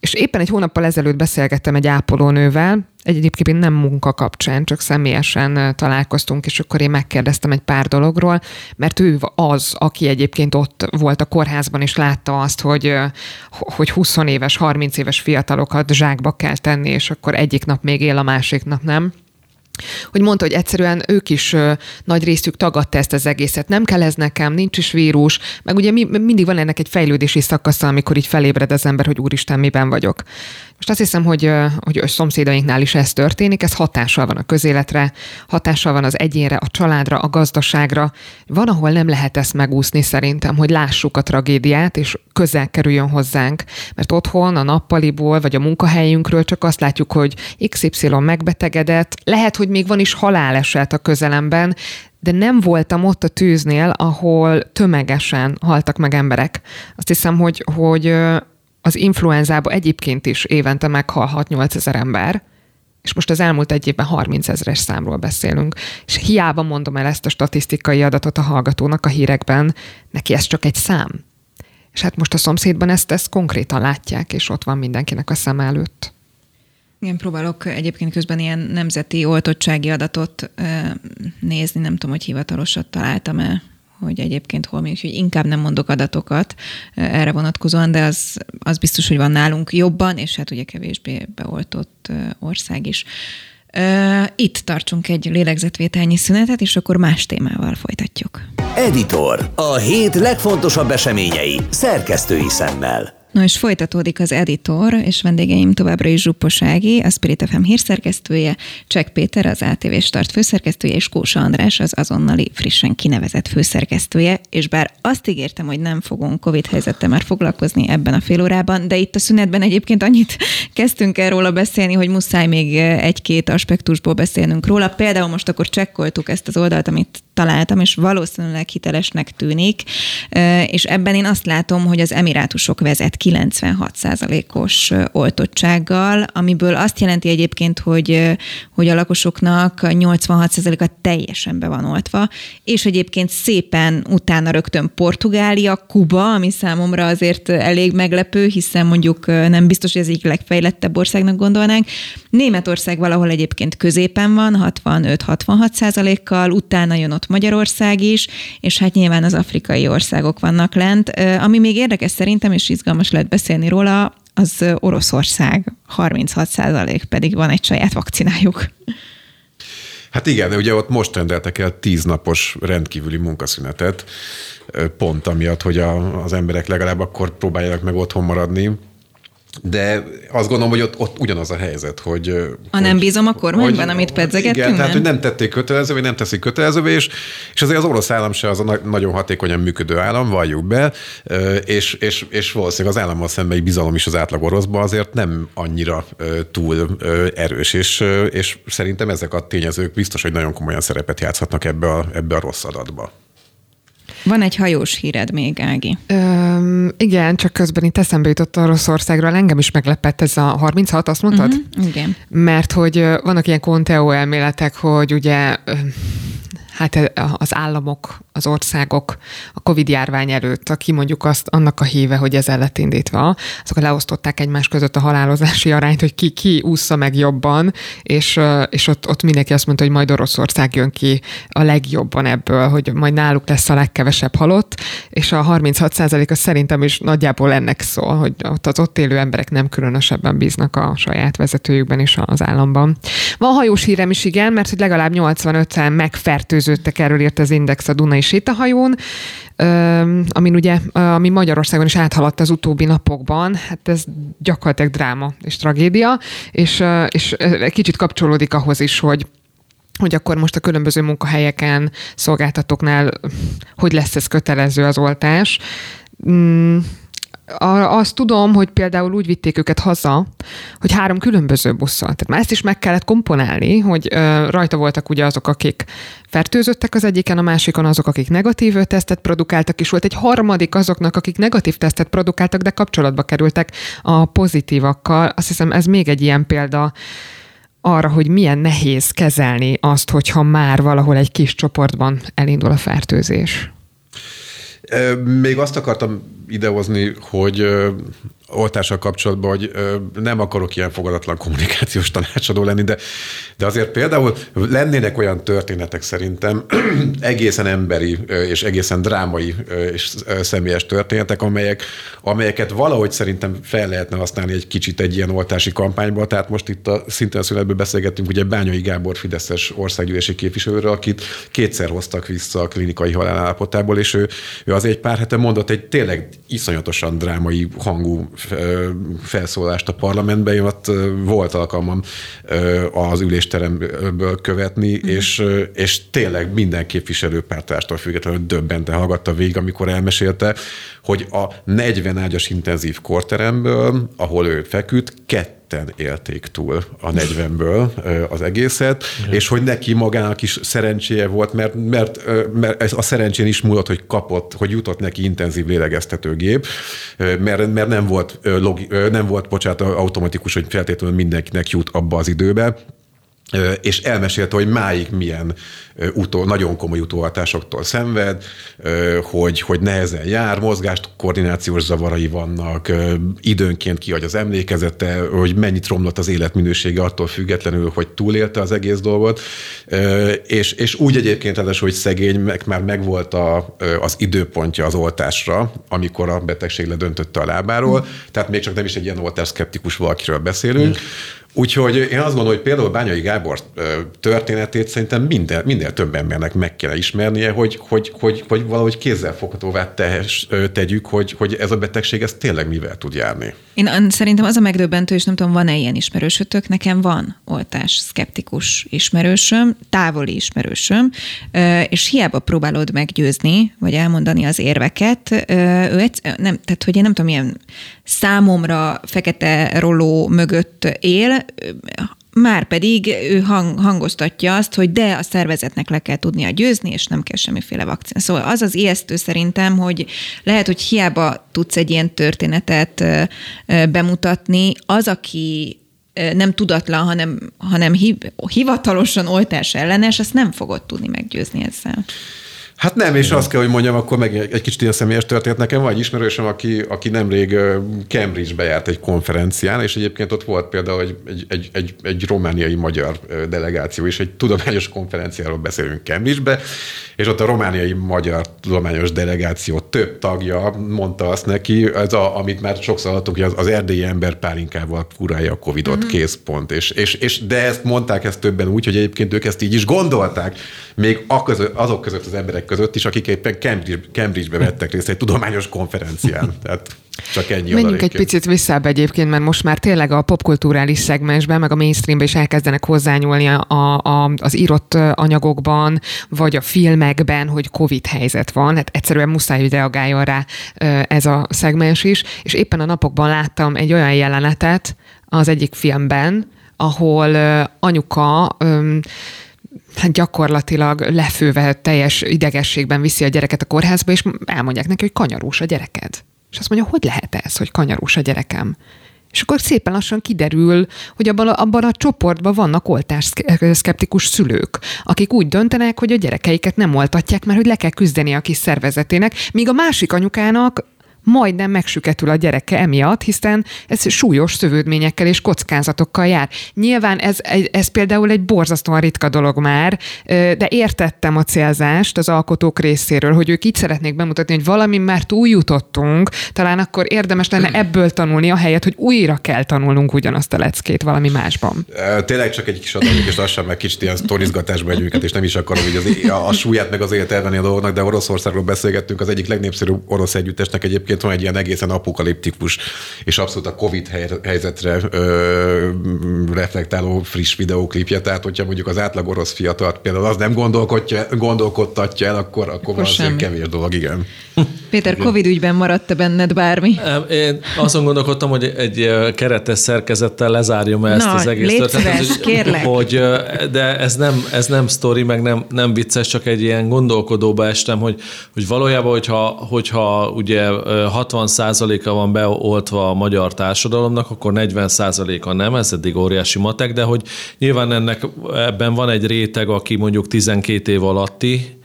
Speaker 4: és éppen egy hónappal ezelőtt beszélgettem egy ápolónővel, egyébként nem munka kapcsán, csak személyesen találkoztunk, és akkor én megkérdeztem egy pár dologról, mert ő az, aki egyébként ott volt a kórházban, és látta azt, hogy, hogy 20 éves, 30 éves fiatalokat zsákba kell tenni, és akkor egyik nap még él, a másik nap nem hogy mondta, hogy egyszerűen ők is ö, nagy részük tagadta ezt az egészet. Nem kell ez nekem, nincs is vírus, meg ugye mi, mindig van ennek egy fejlődési szakasza, amikor így felébred az ember, hogy úristen, miben vagyok. Most azt hiszem, hogy, hogy a szomszédainknál is ez történik, ez hatással van a közéletre, hatással van az egyénre, a családra, a gazdaságra. Van, ahol nem lehet ezt megúszni szerintem, hogy lássuk a tragédiát, és közel kerüljön hozzánk. Mert otthon, a nappaliból, vagy a munkahelyünkről csak azt látjuk, hogy XY megbetegedett, lehet, hogy még van is haláleset a közelemben, de nem voltam ott a tűznél, ahol tömegesen haltak meg emberek. Azt hiszem, hogy, hogy az influenzába egyébként is évente meghalhat 8000 ember, és most az elmúlt egy évben 30 ezeres számról beszélünk. És hiába mondom el ezt a statisztikai adatot a hallgatónak a hírekben, neki ez csak egy szám. És hát most a szomszédban ezt, ezt konkrétan látják, és ott van mindenkinek a szem előtt.
Speaker 2: Igen, próbálok egyébként közben ilyen nemzeti oltottsági adatot nézni, nem tudom, hogy hivatalosat találtam-e hogy egyébként hol mi, hogy inkább nem mondok adatokat erre vonatkozóan, de az, az biztos, hogy van nálunk jobban, és hát ugye kevésbé beoltott ország is. Itt tartsunk egy lélegzetvételnyi szünetet, és akkor más témával folytatjuk.
Speaker 1: Editor. A hét legfontosabb eseményei szerkesztői szemmel.
Speaker 2: No és folytatódik az editor, és vendégeim továbbra is Zsupos Ági, a Spirit FM hírszerkesztője, Csek Péter, az ATV Start főszerkesztője, és Kósa András, az azonnali frissen kinevezett főszerkesztője, és bár azt ígértem, hogy nem fogunk Covid helyzettel már foglalkozni ebben a fél órában, de itt a szünetben egyébként annyit kezdtünk erről a beszélni, hogy muszáj még egy-két aspektusból beszélnünk róla. Például most akkor csekkoltuk ezt az oldalt, amit találtam, és valószínűleg hitelesnek tűnik, és ebben én azt látom, hogy az emirátusok vezet 96%-os oltottsággal, amiből azt jelenti egyébként, hogy, hogy a lakosoknak 86%-a teljesen be van oltva, és egyébként szépen utána rögtön Portugália, Kuba, ami számomra azért elég meglepő, hiszen mondjuk nem biztos, hogy ez egyik legfejlettebb országnak gondolnánk. Németország valahol egyébként középen van, 65-66% kal utána jön ott Magyarország is, és hát nyilván az afrikai országok vannak lent. Ami még érdekes szerintem, és izgalmas lehet beszélni róla, az Oroszország, 36% pedig van egy saját vakcinájuk.
Speaker 3: Hát igen, ugye ott most rendeltek el tíznapos rendkívüli munkaszünetet, pont amiatt, hogy a, az emberek legalább akkor próbálják meg otthon maradni, de azt gondolom, hogy ott, ott ugyanaz a helyzet, hogy...
Speaker 2: A hogy, nem bízom a kormányban, hogy, amit pedzegettünk?
Speaker 3: Igen, tehát hogy nem tették kötelezővé, nem teszik kötelezővé, és, és azért az orosz állam se az a nagyon hatékonyan működő állam, valljuk be, és, és, és valószínűleg az állammal szemben egy bizalom is az átlag oroszba azért nem annyira túl erős, és, és szerintem ezek a tényezők biztos, hogy nagyon komolyan szerepet játszhatnak ebbe a, ebbe a rossz adatba.
Speaker 2: Van egy hajós híred még, Ági.
Speaker 4: Öm, igen, csak közben itt eszembe jutott Oroszországról, engem is meglepett ez a 36, azt mondtad?
Speaker 2: Uh-huh, igen.
Speaker 4: Mert hogy vannak ilyen konteó elméletek, hogy ugye hát az államok, az országok a Covid járvány előtt, aki mondjuk azt annak a híve, hogy ez el lett indítva, azok leosztották egymás között a halálozási arányt, hogy ki, ki ússza meg jobban, és, és ott, ott mindenki azt mondta, hogy majd Oroszország jön ki a legjobban ebből, hogy majd náluk lesz a legkevesebb halott, és a 36 százalék az szerintem is nagyjából ennek szól, hogy ott az ott élő emberek nem különösebben bíznak a saját vezetőjükben és az államban. Van hajós hírem is, igen, mert hogy legalább 85-en megfertőző meggyőződtek, erről írt az Index a Dunai sétahajón, amin ugye, ami Magyarországon is áthaladt az utóbbi napokban, hát ez gyakorlatilag dráma és tragédia, és, és kicsit kapcsolódik ahhoz is, hogy hogy akkor most a különböző munkahelyeken, szolgáltatóknál hogy lesz ez kötelező az oltás? Mm, azt tudom, hogy például úgy vitték őket haza, hogy három különböző busszal. Tehát már ezt is meg kellett komponálni, hogy rajta voltak ugye azok, akik fertőzöttek az egyiken, a másikon azok, akik negatív tesztet produkáltak, és volt egy harmadik azoknak, akik negatív tesztet produkáltak, de kapcsolatba kerültek a pozitívakkal. Azt hiszem, ez még egy ilyen példa arra, hogy milyen nehéz kezelni azt, hogyha már valahol egy kis csoportban elindul a fertőzés.
Speaker 3: Még azt akartam idehozni, hogy oltással kapcsolatban, hogy nem akarok ilyen fogadatlan kommunikációs tanácsadó lenni, de, de azért például lennének olyan történetek szerintem, egészen emberi és egészen drámai és személyes történetek, amelyek, amelyeket valahogy szerintem fel lehetne használni egy kicsit egy ilyen oltási kampányba. Tehát most itt a szinten születből beszélgettünk ugye Bányai Gábor Fideszes országgyűlési képviselőről, akit kétszer hoztak vissza a klinikai halálállapotából, és ő, ő az egy pár hete mondott egy tényleg iszonyatosan drámai hangú felszólást a parlamentben. Én ott volt alkalmam az ülésteremből követni, mm. és, és tényleg minden képviselő pártástól függetlenül döbbente hallgatta végig, amikor elmesélte, hogy a 40 ágyas intenzív korteremből, ahol ő feküdt, kettő ketten élték túl a 40-ből az egészet, Igen. és hogy neki magának is szerencséje volt, mert, mert, mert ez a szerencsén is múlott, hogy kapott, hogy jutott neki intenzív lélegeztetőgép, mert, mert nem volt, logi, nem volt, bocsánat, automatikus, hogy feltétlenül mindenkinek jut abba az időbe, és elmesélte, hogy máig milyen utó, nagyon komoly utóhatásoktól szenved, hogy, hogy nehezen jár, mozgást, koordinációs zavarai vannak, időnként kiadja az emlékezete, hogy mennyit romlott az életminősége attól függetlenül, hogy túlélte az egész dolgot, és, és úgy egyébként ráadásul, hogy szegény, meg már megvolt a, az időpontja az oltásra, amikor a betegség ledöntötte a lábáról, tehát még csak nem is egy ilyen oltás szkeptikus valakiről beszélünk, Úgyhogy én azt gondolom, hogy például Bányai Gábor történetét szerintem minden, minden több embernek meg kell ismernie, hogy, hogy, hogy, hogy valahogy kézzelfoghatóvá tegyük, hogy, hogy ez a betegség ez tényleg mivel tud járni.
Speaker 2: Én szerintem az a megdöbbentő, és nem tudom, van-e ilyen ismerősötök, nekem van oltás szkeptikus ismerősöm, távoli ismerősöm, és hiába próbálod meggyőzni, vagy elmondani az érveket, ő egy, nem, tehát hogy én nem tudom, milyen számomra fekete roló mögött él, már pedig ő hang, hangoztatja azt, hogy de a szervezetnek le kell tudnia győzni, és nem kell semmiféle vakcina. Szóval az az ijesztő szerintem, hogy lehet, hogy hiába tudsz egy ilyen történetet bemutatni, az, aki nem tudatlan, hanem, hanem hivatalosan oltás ellenes, azt nem fogod tudni meggyőzni ezzel.
Speaker 3: Hát nem, és azt kell, hogy mondjam, akkor meg egy kicsit ilyen személyes történet nekem. Van egy ismerősöm, aki, aki nemrég Cambridge-be járt egy konferencián, és egyébként ott volt például egy, egy, egy, egy, egy romániai magyar delegáció, és egy tudományos konferenciáról beszélünk Cambridge-be, és ott a romániai magyar tudományos delegáció több tagja mondta azt neki, ez a, amit már sokszor hallottuk, hogy az, az erdélyi ember pálinkával kurálja a Covid-ot, mm-hmm. készpont. És, és, és, de ezt mondták ezt többen úgy, hogy egyébként ők ezt így is gondolták, még azok között az emberek között is, akik éppen Cambridge, Cambridge-be vettek részt egy tudományos konferencián. Tehát csak ennyi
Speaker 4: Menjünk egy picit visszább egyébként, mert most már tényleg a popkulturális szegmensben, meg a mainstreamben is elkezdenek hozzányúlni a, a, az írott anyagokban, vagy a filmekben, hogy Covid helyzet van. Hát egyszerűen muszáj, hogy reagáljon rá ez a szegmens is. És éppen a napokban láttam egy olyan jelenetet az egyik filmben, ahol anyuka hát gyakorlatilag lefőve teljes idegességben viszi a gyereket a kórházba, és elmondják neki, hogy kanyarús a gyereked. És azt mondja, hogy lehet ez, hogy kanyarús a gyerekem? És akkor szépen lassan kiderül, hogy abban a, abban a csoportban vannak oltásszkeptikus szülők, akik úgy döntenek, hogy a gyerekeiket nem oltatják, mert hogy le kell küzdeni a kis szervezetének, míg a másik anyukának majdnem megsüketül a gyereke emiatt, hiszen ez súlyos szövődményekkel és kockázatokkal jár. Nyilván ez, ez például egy borzasztóan ritka dolog már, de értettem a célzást az alkotók részéről, hogy ők így szeretnék bemutatni, hogy valami már túljutottunk, talán akkor érdemes lenne ebből tanulni, a helyet, hogy újra kell tanulnunk ugyanazt a leckét valami másban.
Speaker 3: Tényleg csak egy kis adalék, és lassan meg kicsit ilyen sztorizgatásba együket, és nem is akarom hogy az, a, a súlyát meg az élet elvenni a dolgoknak, de Oroszországról beszélgettünk, az egyik legnépszerűbb orosz együttesnek egyébként egyébként van egy ilyen egészen apokaliptikus és abszolút a Covid helyzetre ö, reflektáló friss videóklipje, tehát hogyha mondjuk az átlag orosz fiatalt például az nem gondolkodtatja el, akkor, akkor, akkor van kevés dolog, igen.
Speaker 2: Péter, igen. Covid ügyben maradt-e benned bármi?
Speaker 5: Én azon gondolkodtam, hogy egy keretes szerkezettel lezárjam ezt Na, az egész
Speaker 2: történetet. Hogy, kérlek.
Speaker 5: Hogy, de ez nem, ez nem sztori, meg nem, nem vicces, csak egy ilyen gondolkodóba estem, hogy, hogy valójában, hogyha, hogyha ugye 60%-a van beoltva a magyar társadalomnak, akkor 40%-a nem, ez eddig óriási matek, de hogy nyilván ennek ebben van egy réteg, aki mondjuk 12 év alatti,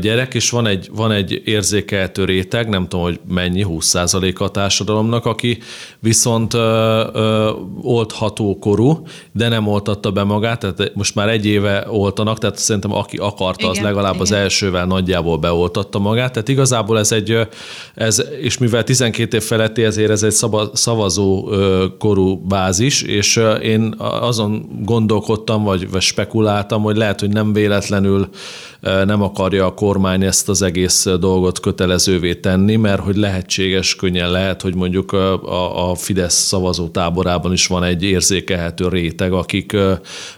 Speaker 5: gyerek, és van egy, van egy érzékelhető réteg, nem tudom, hogy mennyi, 20% a társadalomnak, aki viszont ö, ö, oltható korú, de nem oltatta be magát, tehát most már egy éve oltanak, tehát szerintem aki akarta, igen, az legalább igen. az elsővel nagyjából beoltatta magát, tehát igazából ez egy, ez, és mivel 12 év feletti, ezért ez egy szavazó korú bázis, és én azon gondolkodtam, vagy, vagy spekuláltam, hogy lehet, hogy nem véletlenül nem akarja a kormány ezt az egész dolgot kötelezővé tenni, mert hogy lehetséges, könnyen lehet, hogy mondjuk a, a Fidesz szavazó táborában is van egy érzékelhető réteg, akik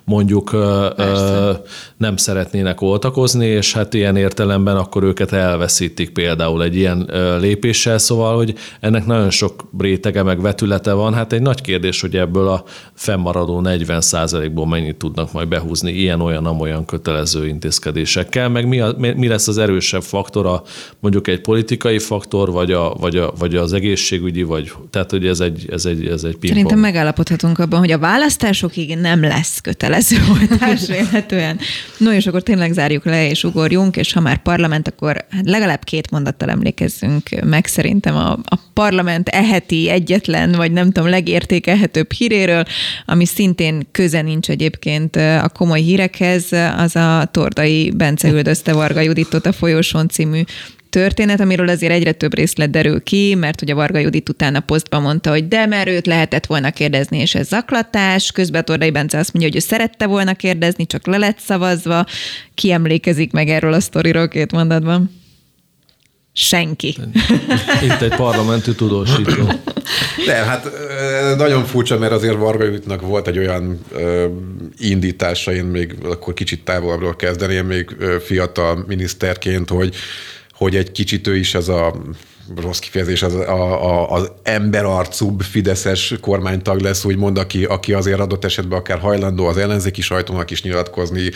Speaker 5: mondjuk Persze. nem szeretnének oltakozni, és hát ilyen értelemben akkor őket elveszítik például egy ilyen lépéssel, szóval, hogy ennek nagyon sok rétege meg vetülete van. Hát egy nagy kérdés, hogy ebből a fennmaradó 40% ból mennyit tudnak majd behúzni ilyen-olyan-amolyan kötelező intézkedésekkel, meg mi, a, mi lesz az erősebb faktora, mondjuk egy politikai faktor, vagy, a, vagy, a, vagy az egészségügyi, vagy tehát hogy ez egy, ez egy, ez egy pingpong.
Speaker 2: Szerintem megállapodhatunk abban, hogy a választásokig nem lesz kötelező oltás véletően. No, és akkor tényleg zárjuk le, és ugorjunk, és ha már parlament, akkor hát legalább két mondattal emlékezzünk meg szerintem a, a parlament eheti egyetlen, vagy nem tudom, legértékelhetőbb híréről, ami szintén köze nincs egyébként a komoly hírekhez, az a Tordai Bence üldözte Varga Juditot a folyosón című történet, amiről azért egyre több részlet derül ki, mert ugye Varga Judit utána posztban mondta, hogy de mert őt lehetett volna kérdezni, és ez zaklatás. Közben Tordai Bence azt mondja, hogy ő szerette volna kérdezni, csak le lett szavazva. Ki emlékezik meg erről a sztoriról két mondatban? Senki.
Speaker 5: Itt egy parlamenti tudósító.
Speaker 3: Nem, hát nagyon furcsa, mert azért Varga Jutnak volt egy olyan indítása, én még akkor kicsit távolabbról kezdeném, még fiatal miniszterként, hogy, hogy egy kicsit ő is az a rossz kifejezés, az, a, a, az emberarcúbb fideszes kormánytag lesz, úgymond, aki, aki azért adott esetben akár hajlandó az ellenzéki sajtónak is nyilatkozni,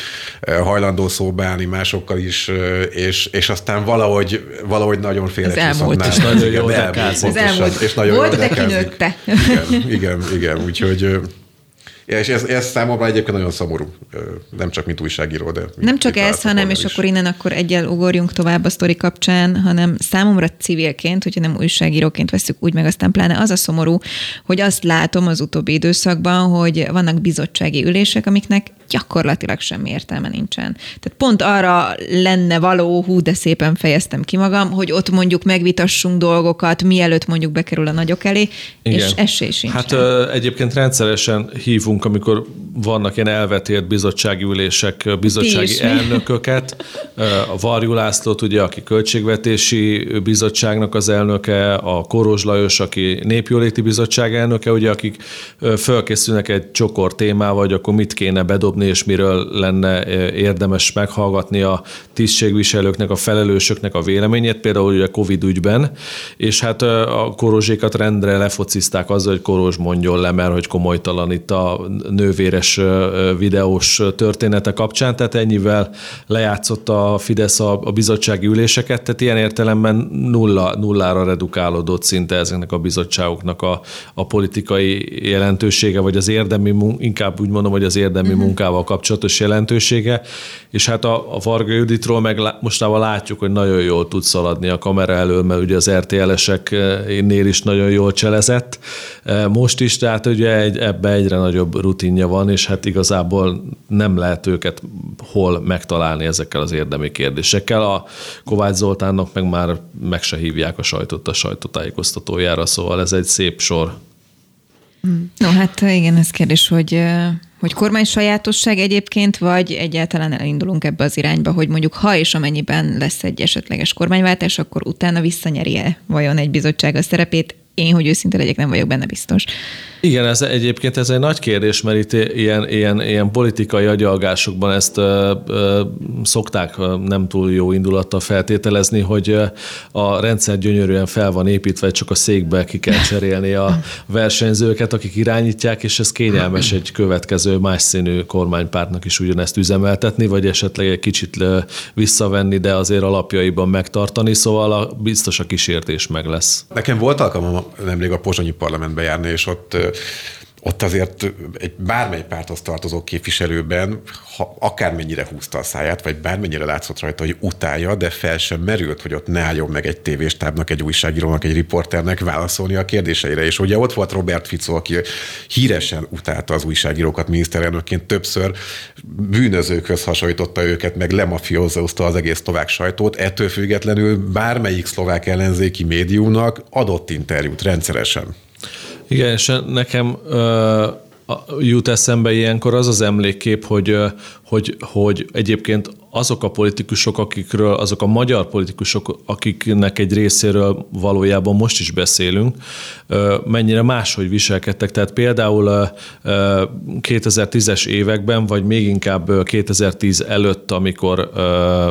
Speaker 3: hajlandó szóbálni másokkal is, és, és aztán valahogy, valahogy nagyon félre
Speaker 2: Ez elmúlt.
Speaker 5: És nagyon Ez
Speaker 2: elmúlt. És nagyon Volt, de kinőtte.
Speaker 3: Igen, igen, igen, úgyhogy Ja, és ez, ez számomra egyébként nagyon szomorú, nem csak mint újságíró, de...
Speaker 2: Nem csak ez, hanem, és is. akkor innen akkor egyel ugorjunk tovább a sztori kapcsán, hanem számomra civilként, hogyha nem újságíróként veszük úgy meg, aztán pláne az a szomorú, hogy azt látom az utóbbi időszakban, hogy vannak bizottsági ülések, amiknek gyakorlatilag semmi értelme nincsen. Tehát pont arra lenne való, hú, de szépen fejeztem ki magam, hogy ott mondjuk megvitassunk dolgokat, mielőtt mondjuk bekerül a nagyok elé, Igen. és esély sincs.
Speaker 5: Hát ö, egyébként rendszeresen hívunk, amikor vannak ilyen elvetélt bizottsági ülések, bizottsági elnököket. A Varjú Lászlót, ugye, aki költségvetési bizottságnak az elnöke, a Koros Lajos, aki népjóléti bizottság elnöke, ugye, akik fölkészülnek egy csokor témával, vagy akkor mit kéne bedobni és miről lenne érdemes meghallgatni a tisztségviselőknek, a felelősöknek a véleményét, például ugye Covid ügyben, és hát a korozsékat rendre lefocizták azzal, hogy Korozs mondjon le, mert hogy komolytalan itt a nővéres videós története kapcsán, tehát ennyivel lejátszott a Fidesz a, a bizottsági üléseket, tehát ilyen értelemben nulla, nullára redukálódott szinte ezeknek a bizottságoknak a, a politikai jelentősége, vagy az érdemi, inkább úgy mondom, hogy az érdemi uh-huh. munká munkával kapcsolatos jelentősége, és hát a, a Varga Juditról meg mostában látjuk, hogy nagyon jól tud szaladni a kamera elől, mert ugye az RTL-eseknél is nagyon jól cselezett. Most is, tehát ugye egy, ebbe egyre nagyobb rutinja van, és hát igazából nem lehet őket hol megtalálni ezekkel az érdemi kérdésekkel. A Kovács Zoltánnak meg már meg se hívják a sajtot a sajtótájékoztatójára, szóval ez egy szép sor.
Speaker 2: No, hát igen, ez kérdés, hogy hogy kormány sajátosság egyébként, vagy egyáltalán elindulunk ebbe az irányba, hogy mondjuk ha és amennyiben lesz egy esetleges kormányváltás, akkor utána visszanyeri-e vajon egy bizottság a szerepét? Én, hogy őszinte legyek, nem vagyok benne biztos.
Speaker 5: Igen, ez egyébként ez egy nagy kérdés, mert itt ilyen, ilyen, ilyen politikai agyalgásokban ezt ö, ö, szokták nem túl jó indulattal feltételezni, hogy a rendszer gyönyörűen fel van építve, csak a székbe ki kell cserélni a versenyzőket, akik irányítják, és ez kényelmes egy következő más színű kormánypártnak is ugyanezt üzemeltetni, vagy esetleg egy kicsit visszavenni, de azért alapjaiban megtartani, szóval a, biztos a kísértés meg lesz.
Speaker 3: Nekem volt alkalmam nemrég a Pozsonyi parlamentbe járni, és ott ott azért egy bármely párthoz tartozó képviselőben, ha akármennyire húzta a száját, vagy bármennyire látszott rajta, hogy utálja, de fel sem merült, hogy ott ne álljon meg egy tévéstábnak, egy újságírónak, egy riporternek válaszolni a kérdéseire. És ugye ott volt Robert Fico, aki híresen utálta az újságírókat miniszterelnökként többször, bűnözőkhöz hasonlította őket, meg lemafiózózta az egész szlovák sajtót. Ettől függetlenül bármelyik szlovák ellenzéki médiumnak adott interjút rendszeresen.
Speaker 5: Igen, és nekem ö, jut eszembe ilyenkor az az emlékkép, hogy, hogy, hogy egyébként azok a politikusok, akikről, azok a magyar politikusok, akiknek egy részéről valójában most is beszélünk, mennyire máshogy viselkedtek. Tehát például 2010-es években, vagy még inkább 2010 előtt, amikor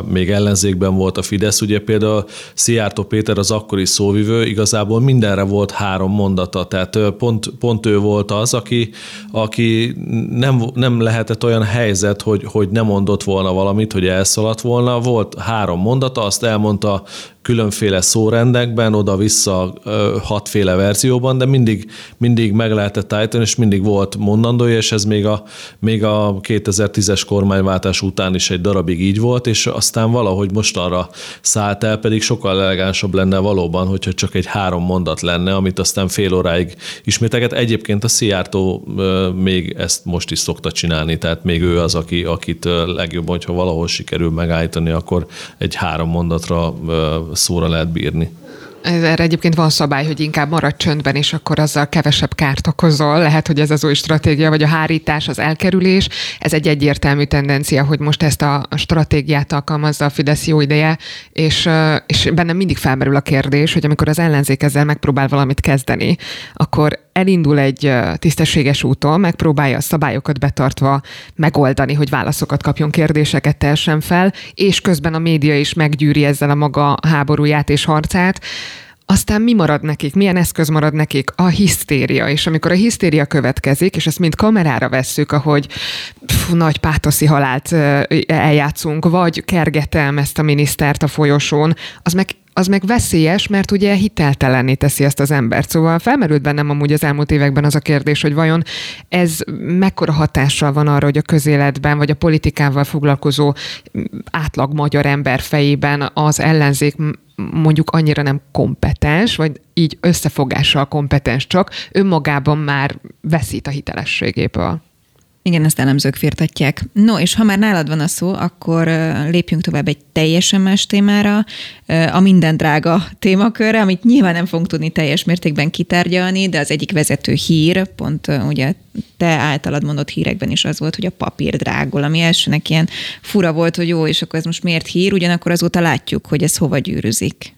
Speaker 5: még ellenzékben volt a Fidesz, ugye például Szijjártó Péter az akkori szóvivő, igazából mindenre volt három mondata, tehát pont, pont ő volt az, aki, aki nem, nem lehetett olyan helyzet, hogy, hogy nem mondott volna valamit, hogy elszaladt volna. Volt három mondata, azt elmondta különféle szórendekben, oda-vissza hatféle verzióban, de mindig, mindig meg lehetett állítani, és mindig volt mondandója, és ez még a, még a 2010-es kormányváltás után is egy darabig így volt, és aztán valahogy most arra szállt el, pedig sokkal elegánsabb lenne valóban, hogyha csak egy három mondat lenne, amit aztán fél óráig ismételget. Egyébként a Szijjártó még ezt most is szokta csinálni, tehát még ő az, aki, akit legjobb, hogyha valahol sikerül megállítani, akkor egy három mondatra szóra lehet bírni.
Speaker 4: Erre egyébként van szabály, hogy inkább maradj csöndben, és akkor azzal kevesebb kárt okozol. Lehet, hogy ez az új stratégia, vagy a hárítás, az elkerülés. Ez egy egyértelmű tendencia, hogy most ezt a stratégiát alkalmazza a Fidesz jó ideje, és, és bennem mindig felmerül a kérdés, hogy amikor az ellenzék ezzel megpróbál valamit kezdeni, akkor elindul egy tisztességes úton, megpróbálja a szabályokat betartva megoldani, hogy válaszokat kapjon, kérdéseket teljesen fel, és közben a média is meggyűri ezzel a maga háborúját és harcát, aztán mi marad nekik? Milyen eszköz marad nekik? A hisztéria. És amikor a hisztéria következik, és ezt mind kamerára vesszük, ahogy pff, nagy pátoszi halált eljátszunk, vagy kergetem ezt a minisztert a folyosón, az meg az meg veszélyes, mert ugye hiteltelenné teszi ezt az embert. Szóval felmerült bennem amúgy az elmúlt években az a kérdés, hogy vajon ez mekkora hatással van arra, hogy a közéletben, vagy a politikával foglalkozó átlag magyar ember fejében az ellenzék mondjuk annyira nem kompetens, vagy így összefogással kompetens csak, önmagában már veszít a hitelességéből.
Speaker 2: Igen, ezt elemzők firtatják. No, és ha már nálad van a szó, akkor lépjünk tovább egy teljesen más témára, a minden drága témakörre, amit nyilván nem fogunk tudni teljes mértékben kitárgyalni, de az egyik vezető hír, pont ugye te általad mondott hírekben is az volt, hogy a papír drágul, ami elsőnek ilyen fura volt, hogy jó, és akkor ez most miért hír, ugyanakkor azóta látjuk, hogy ez hova gyűrűzik.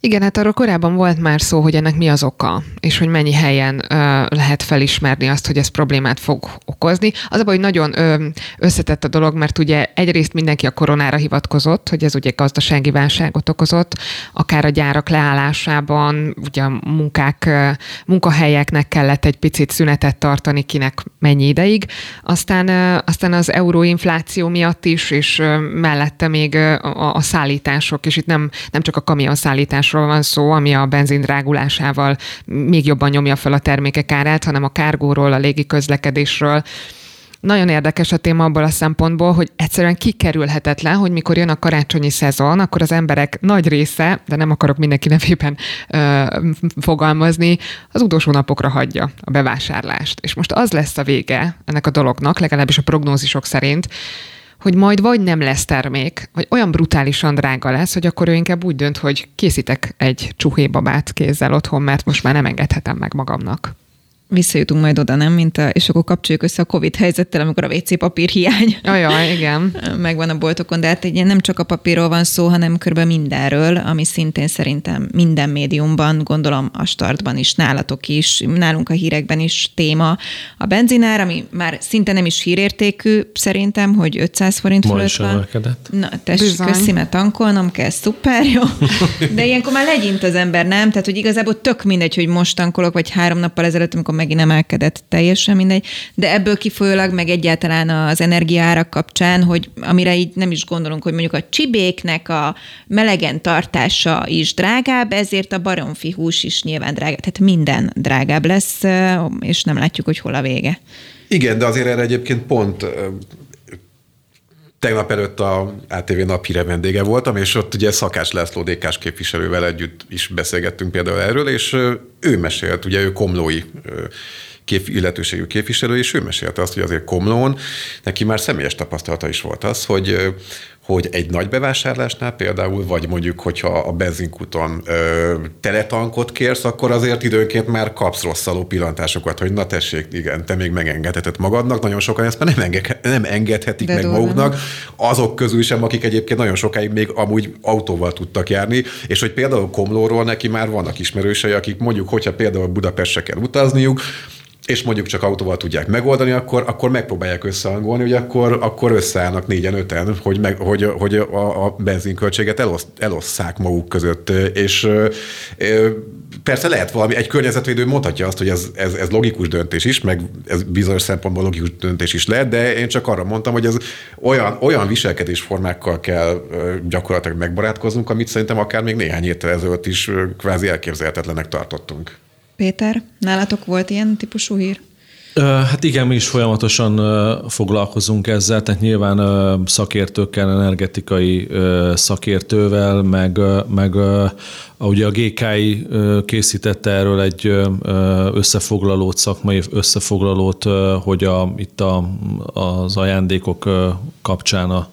Speaker 4: Igen, hát arról korábban volt már szó, hogy ennek mi az oka, és hogy mennyi helyen ö, lehet felismerni azt, hogy ez problémát fog okozni. Az a baj, hogy nagyon ö, összetett a dolog, mert ugye egyrészt mindenki a koronára hivatkozott, hogy ez ugye gazdasági válságot okozott, akár a gyárak leállásában, ugye a munkák, munkahelyeknek kellett egy picit szünetet tartani, kinek mennyi ideig. Aztán, ö, aztán az euróinfláció miatt is, és ö, mellette még a, a szállítások, és itt nem, nem csak a kamionszállítás szállításról van szó, ami a benzin drágulásával még jobban nyomja fel a termékek árát, hanem a kárgóról, a légi közlekedésről. Nagyon érdekes a téma abból a szempontból, hogy egyszerűen kikerülhetetlen, hogy mikor jön a karácsonyi szezon, akkor az emberek nagy része, de nem akarok mindenki nevében ö, fogalmazni, az utolsó napokra hagyja a bevásárlást. És most az lesz a vége ennek a dolognak, legalábbis a prognózisok szerint, hogy majd vagy nem lesz termék, vagy olyan brutálisan drága lesz, hogy akkor ő inkább úgy dönt, hogy készítek egy csuhébabát kézzel otthon, mert most már nem engedhetem meg magamnak.
Speaker 2: Visszajutunk majd oda, nem? Mint a, és akkor kapcsoljuk össze a Covid helyzettel, amikor a WC papír hiány.
Speaker 4: Ajaj, igen.
Speaker 2: Megvan a boltokon, de hát ugye nem csak a papírról van szó, hanem körülbelül mindenről, ami szintén szerintem minden médiumban, gondolom a startban is, nálatok is, nálunk a hírekben is téma. A benzinár, ami már szinte nem is hírértékű, szerintem, hogy 500 forint
Speaker 5: Ma
Speaker 2: fölött
Speaker 5: is
Speaker 2: van.
Speaker 5: emelkedett.
Speaker 2: Na, tessék, köszi, mert tankolnom kell, szuper, jó. De ilyenkor már legyint az ember, nem? Tehát, hogy igazából tök mindegy, hogy most tankolok, vagy három nappal ezelőtt, amikor megint emelkedett, teljesen mindegy. De ebből kifolyólag meg egyáltalán az energiárak kapcsán, hogy amire így nem is gondolunk, hogy mondjuk a csibéknek a melegen tartása is drágább, ezért a baromfi hús is nyilván drágább. Tehát minden drágább lesz, és nem látjuk, hogy hol a vége.
Speaker 3: Igen, de azért erre egyébként pont tegnap előtt a ATV naphíre vendége voltam, és ott ugye Szakás László DK-s képviselővel együtt is beszélgettünk például erről, és ő mesélt, ugye ő komlói kép, illetőségű képviselő, és ő mesélte azt, hogy azért Komlón neki már személyes tapasztalata is volt az, hogy hogy egy nagy bevásárlásnál például, vagy mondjuk, hogyha a benzinkúton ö, teletankot kérsz, akkor azért időnként már kapsz rosszaló pillantásokat, hogy na tessék, igen, te még megengedheted magadnak. Nagyon sokan ezt már nem, enge- nem engedhetik De meg durva. maguknak. Azok közül sem, akik egyébként nagyon sokáig még amúgy autóval tudtak járni, és hogy például Komlóról neki már vannak ismerősei, akik mondjuk, hogyha például Budapestre kell utazniuk, és mondjuk csak autóval tudják megoldani, akkor, akkor megpróbálják összehangolni, hogy akkor, akkor összeállnak négyen, öten, hogy, meg, hogy, hogy a, a benzinköltséget elosz, elosszák maguk között. És persze lehet valami, egy környezetvédő mondhatja azt, hogy ez, ez, ez logikus döntés is, meg ez bizonyos szempontból logikus döntés is lehet, de én csak arra mondtam, hogy ez olyan, olyan viselkedésformákkal kell gyakorlatilag megbarátkoznunk, amit szerintem akár még néhány héttel ezelőtt is kvázi elképzelhetetlenek tartottunk.
Speaker 2: Péter, nálatok volt ilyen típusú hír?
Speaker 5: Hát igen, mi is folyamatosan foglalkozunk ezzel, tehát nyilván szakértőkkel, energetikai szakértővel, meg, meg ugye a GKI készítette erről egy összefoglalót, szakmai összefoglalót, hogy a, itt a, az ajándékok kapcsán a,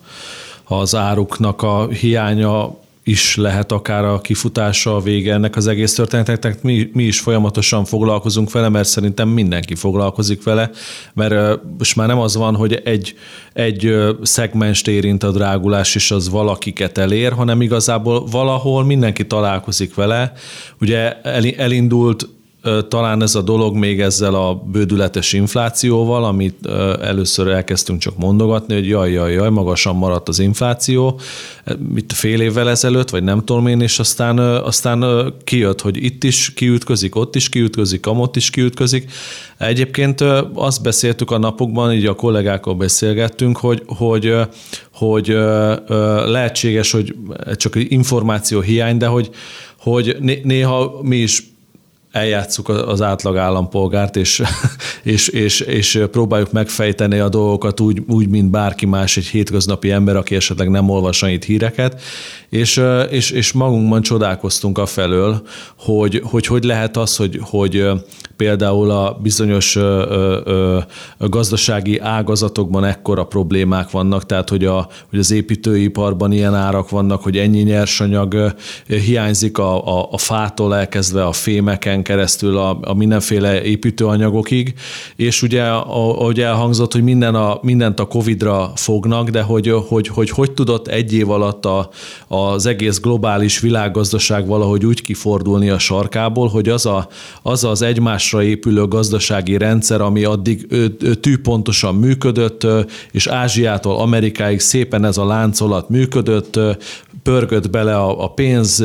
Speaker 5: az áruknak a hiánya is lehet akár a kifutása, a vége ennek az egész történetnek. Mi, mi is folyamatosan foglalkozunk vele, mert szerintem mindenki foglalkozik vele, mert most már nem az van, hogy egy, egy szegmenst érint a drágulás, és az valakiket elér, hanem igazából valahol mindenki találkozik vele. Ugye elindult talán ez a dolog még ezzel a bődületes inflációval, amit először elkezdtünk csak mondogatni, hogy jaj, jaj, jaj, magasan maradt az infláció, itt fél évvel ezelőtt, vagy nem tudom én, és aztán, aztán kijött, hogy itt is kiütközik, ott is kiütközik, amott is kiütközik. Egyébként azt beszéltük a napokban, így a kollégákkal beszélgettünk, hogy, hogy, hogy lehetséges, hogy csak információ hiány, de hogy, hogy néha mi is eljátszuk az átlag állampolgárt, és, és, és, és próbáljuk megfejteni a dolgokat úgy, úgy, mint bárki más, egy hétköznapi ember, aki esetleg nem olvas annyit híreket, és, és, és magunkban csodálkoztunk a felől, hogy, hogy hogy lehet az, hogy, hogy például a bizonyos gazdasági ágazatokban ekkora problémák vannak, tehát hogy, a, hogy az építőiparban ilyen árak vannak, hogy ennyi nyersanyag hiányzik a, a, a fától elkezdve a fémeken keresztül a, a mindenféle építőanyagokig, és ugye ahogy elhangzott, hogy minden a, mindent a Covid-ra fognak, de hogy hogy, hogy, hogy tudott egy év alatt a, az egész globális világgazdaság valahogy úgy kifordulni a sarkából, hogy az a, az, az egymásra épülő gazdasági rendszer, ami addig tűpontosan működött, és Ázsiától Amerikáig szépen ez a láncolat működött, pörgött bele a, a pénz,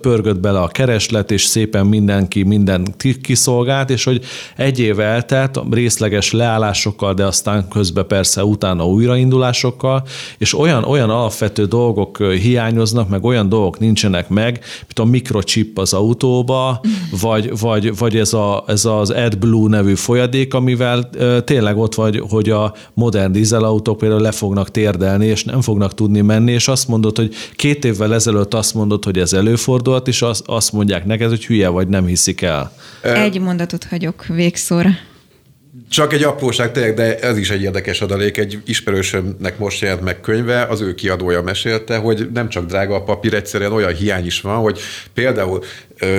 Speaker 5: pörgött bele a kereslet, és szépen mindenki minden kiszolgált, és hogy egy év eltelt részleges leállásokkal, de aztán közben persze utána újraindulásokkal, és olyan, olyan alapvető dolgok hiányoznak, meg olyan dolgok nincsenek meg, mint a mikrochip az autóba, vagy, vagy, vagy ez, a, ez az AdBlue nevű folyadék, amivel tényleg ott vagy, hogy a modern dízelautók például le fognak térdelni, és nem fognak tudni menni, és azt mondod, hogy két két évvel ezelőtt azt mondod, hogy ez előfordult, és azt, azt mondják neked, hogy hülye vagy, nem hiszik el.
Speaker 2: Egy mondatot hagyok végszóra.
Speaker 3: csak egy apróság tényleg, de ez is egy érdekes adalék. Egy ismerősömnek most jelent meg könyve, az ő kiadója mesélte, hogy nem csak drága a papír, egyszerűen olyan hiány is van, hogy például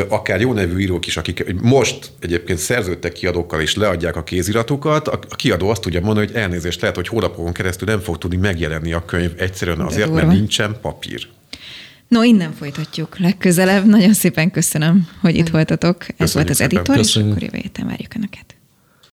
Speaker 3: akár jó nevű írók is, akik most egyébként szerződtek kiadókkal és leadják a kéziratukat, a kiadó azt tudja mondani, hogy elnézést lehet, hogy hónapokon keresztül nem fog tudni megjelenni a könyv egyszerűen azért, mert nincsen papír.
Speaker 2: No, innen folytatjuk legközelebb. Nagyon szépen köszönöm, hogy itt voltatok. Ez Köszönjük volt az Editor, és akkor jövő héten várjuk Önöket.